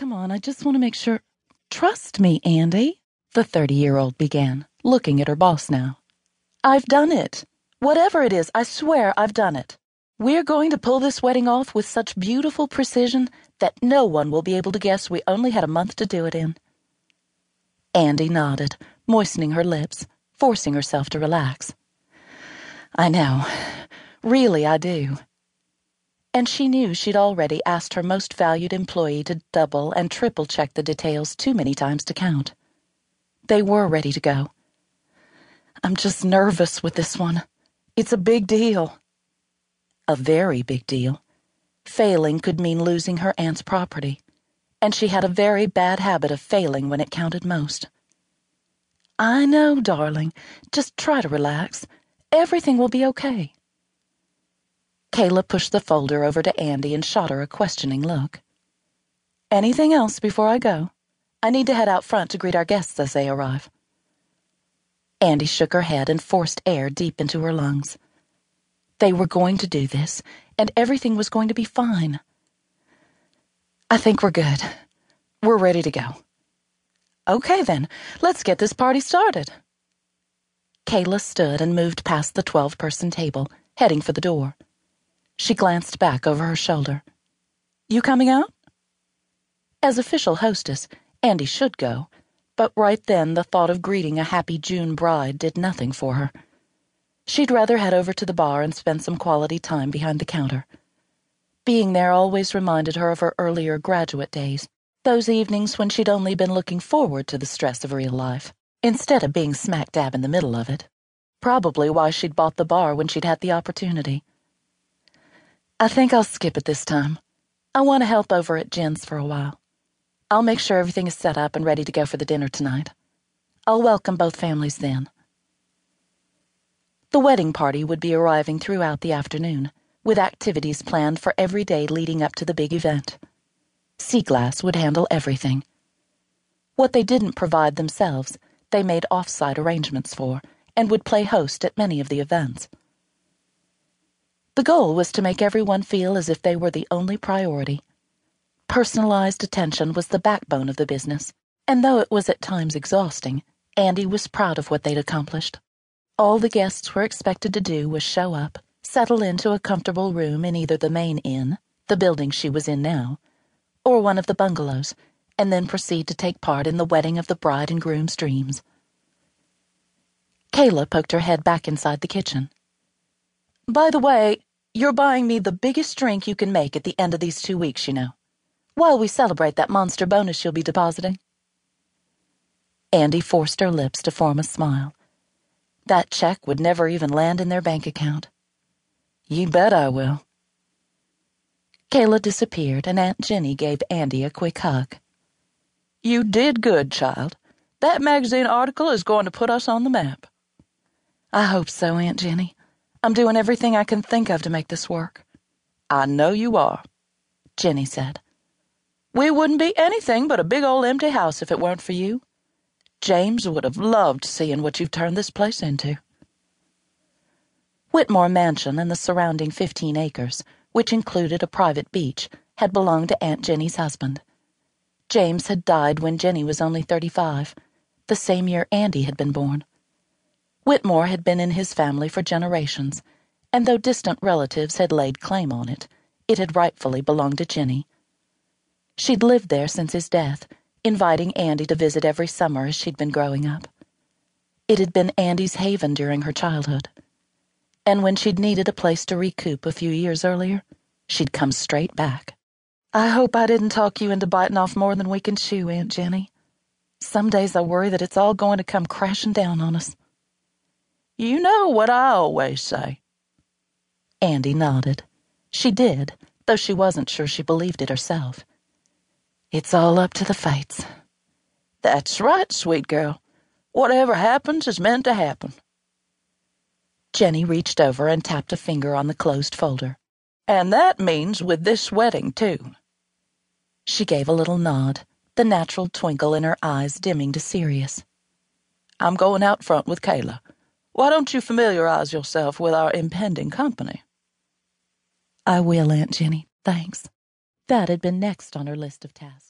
Come on, I just want to make sure. Trust me, Andie, the 30 year old began, looking at her boss now. I've done it. Whatever it is, I swear I've done it. We're going to pull this wedding off with such beautiful precision that no one will be able to guess we only had a month to do it in. Andie nodded, moistening her lips, forcing herself to relax. I know. Really, I do. And she knew she'd already asked her most valued employee to double and triple check the details too many times to count. They were ready to go. I'm just nervous with this one. It's a big deal. A very big deal. Failing could mean losing her aunt's property, and she had a very bad habit of failing when it counted most. I know, darling. Just try to relax. Everything will be okay. Kayla pushed the folder over to Andie and shot her a questioning look. Anything else before I go? I need to head out front to greet our guests as they arrive. Andie shook her head and forced air deep into her lungs. They were going to do this, and everything was going to be fine. I think we're good. We're ready to go. Okay, then, let's get this party started. Kayla stood and moved past the 12 person table, heading for the door. She glanced back over her shoulder. You coming out? As official hostess, Andie should go, but right then the thought of greeting a happy June bride did nothing for her. She'd rather head over to the bar and spend some quality time behind the counter. Being there always reminded her of her earlier graduate days, those evenings when she'd only been looking forward to the stress of real life, instead of being smack dab in the middle of it. Probably why she'd bought the bar when she'd had the opportunity. I think I'll skip it this time. I want to help over at Jen's for a while. I'll make sure everything is set up and ready to go for the dinner tonight. I'll welcome both families then. The wedding party would be arriving throughout the afternoon, with activities planned for every day leading up to the big event. Seaglass would handle everything. What they didn't provide themselves, they made off-site arrangements for, and would play host at many of the events. The goal was to make everyone feel as if they were the only priority. Personalized attention was the backbone of the business, and though it was at times exhausting, Andie was proud of what they'd accomplished. All the guests were expected to do was show up, settle into a comfortable room in either the main inn, the building she was in now, or one of the bungalows, and then proceed to take part in the wedding of the bride and groom's dreams. Kayla poked her head back inside the kitchen. By the way, you're buying me the biggest drink you can make at the end of these two weeks, you know, while we celebrate that monster bonus you'll be depositing. Andie forced her lips to form a smile. That check would never even land in their bank account. You bet I will. Kayla disappeared, and Aunt Jenny gave Andie a quick hug. You did good, child. That magazine article is going to put us on the map. I hope so, Aunt Jenny. I'm doing everything I can think of to make this work. I know you are, Jenny said. We wouldn't be anything but a big old empty house if it weren't for you. James would have loved seeing what you've turned this place into. Whitmore Mansion and the surrounding 15 acres, which included a private beach, had belonged to Aunt Jenny's husband. James had died when Jenny was only 35, the same year Andie had been born. Whitmore had been in his family for generations, and though distant relatives had laid claim on it, it had rightfully belonged to Jenny. She'd lived there since his death inviting Andie to visit every summer as she'd been growing up. It had been Andie's haven during her childhood. And when she'd needed a place to recoup a few years earlier, she'd come straight back. I hope I didn't talk you into biting off more than we can chew, Aunt Jenny. Some days I worry that it's all going to come crashing down on us. You know what I always say. Andie nodded. She did, though she wasn't sure she believed it herself. It's all up to the fates. That's right, sweet girl. Whatever happens is meant to happen. Jenny reached over and tapped a finger on the closed folder. And that means with this wedding, too. She gave a little nod, the natural twinkle in her eyes dimming to serious. I'm going out front with Kayla. Why don't you familiarize yourself with our impending company? I will, Aunt Jenny. Thanks. That had been next on her list of tasks.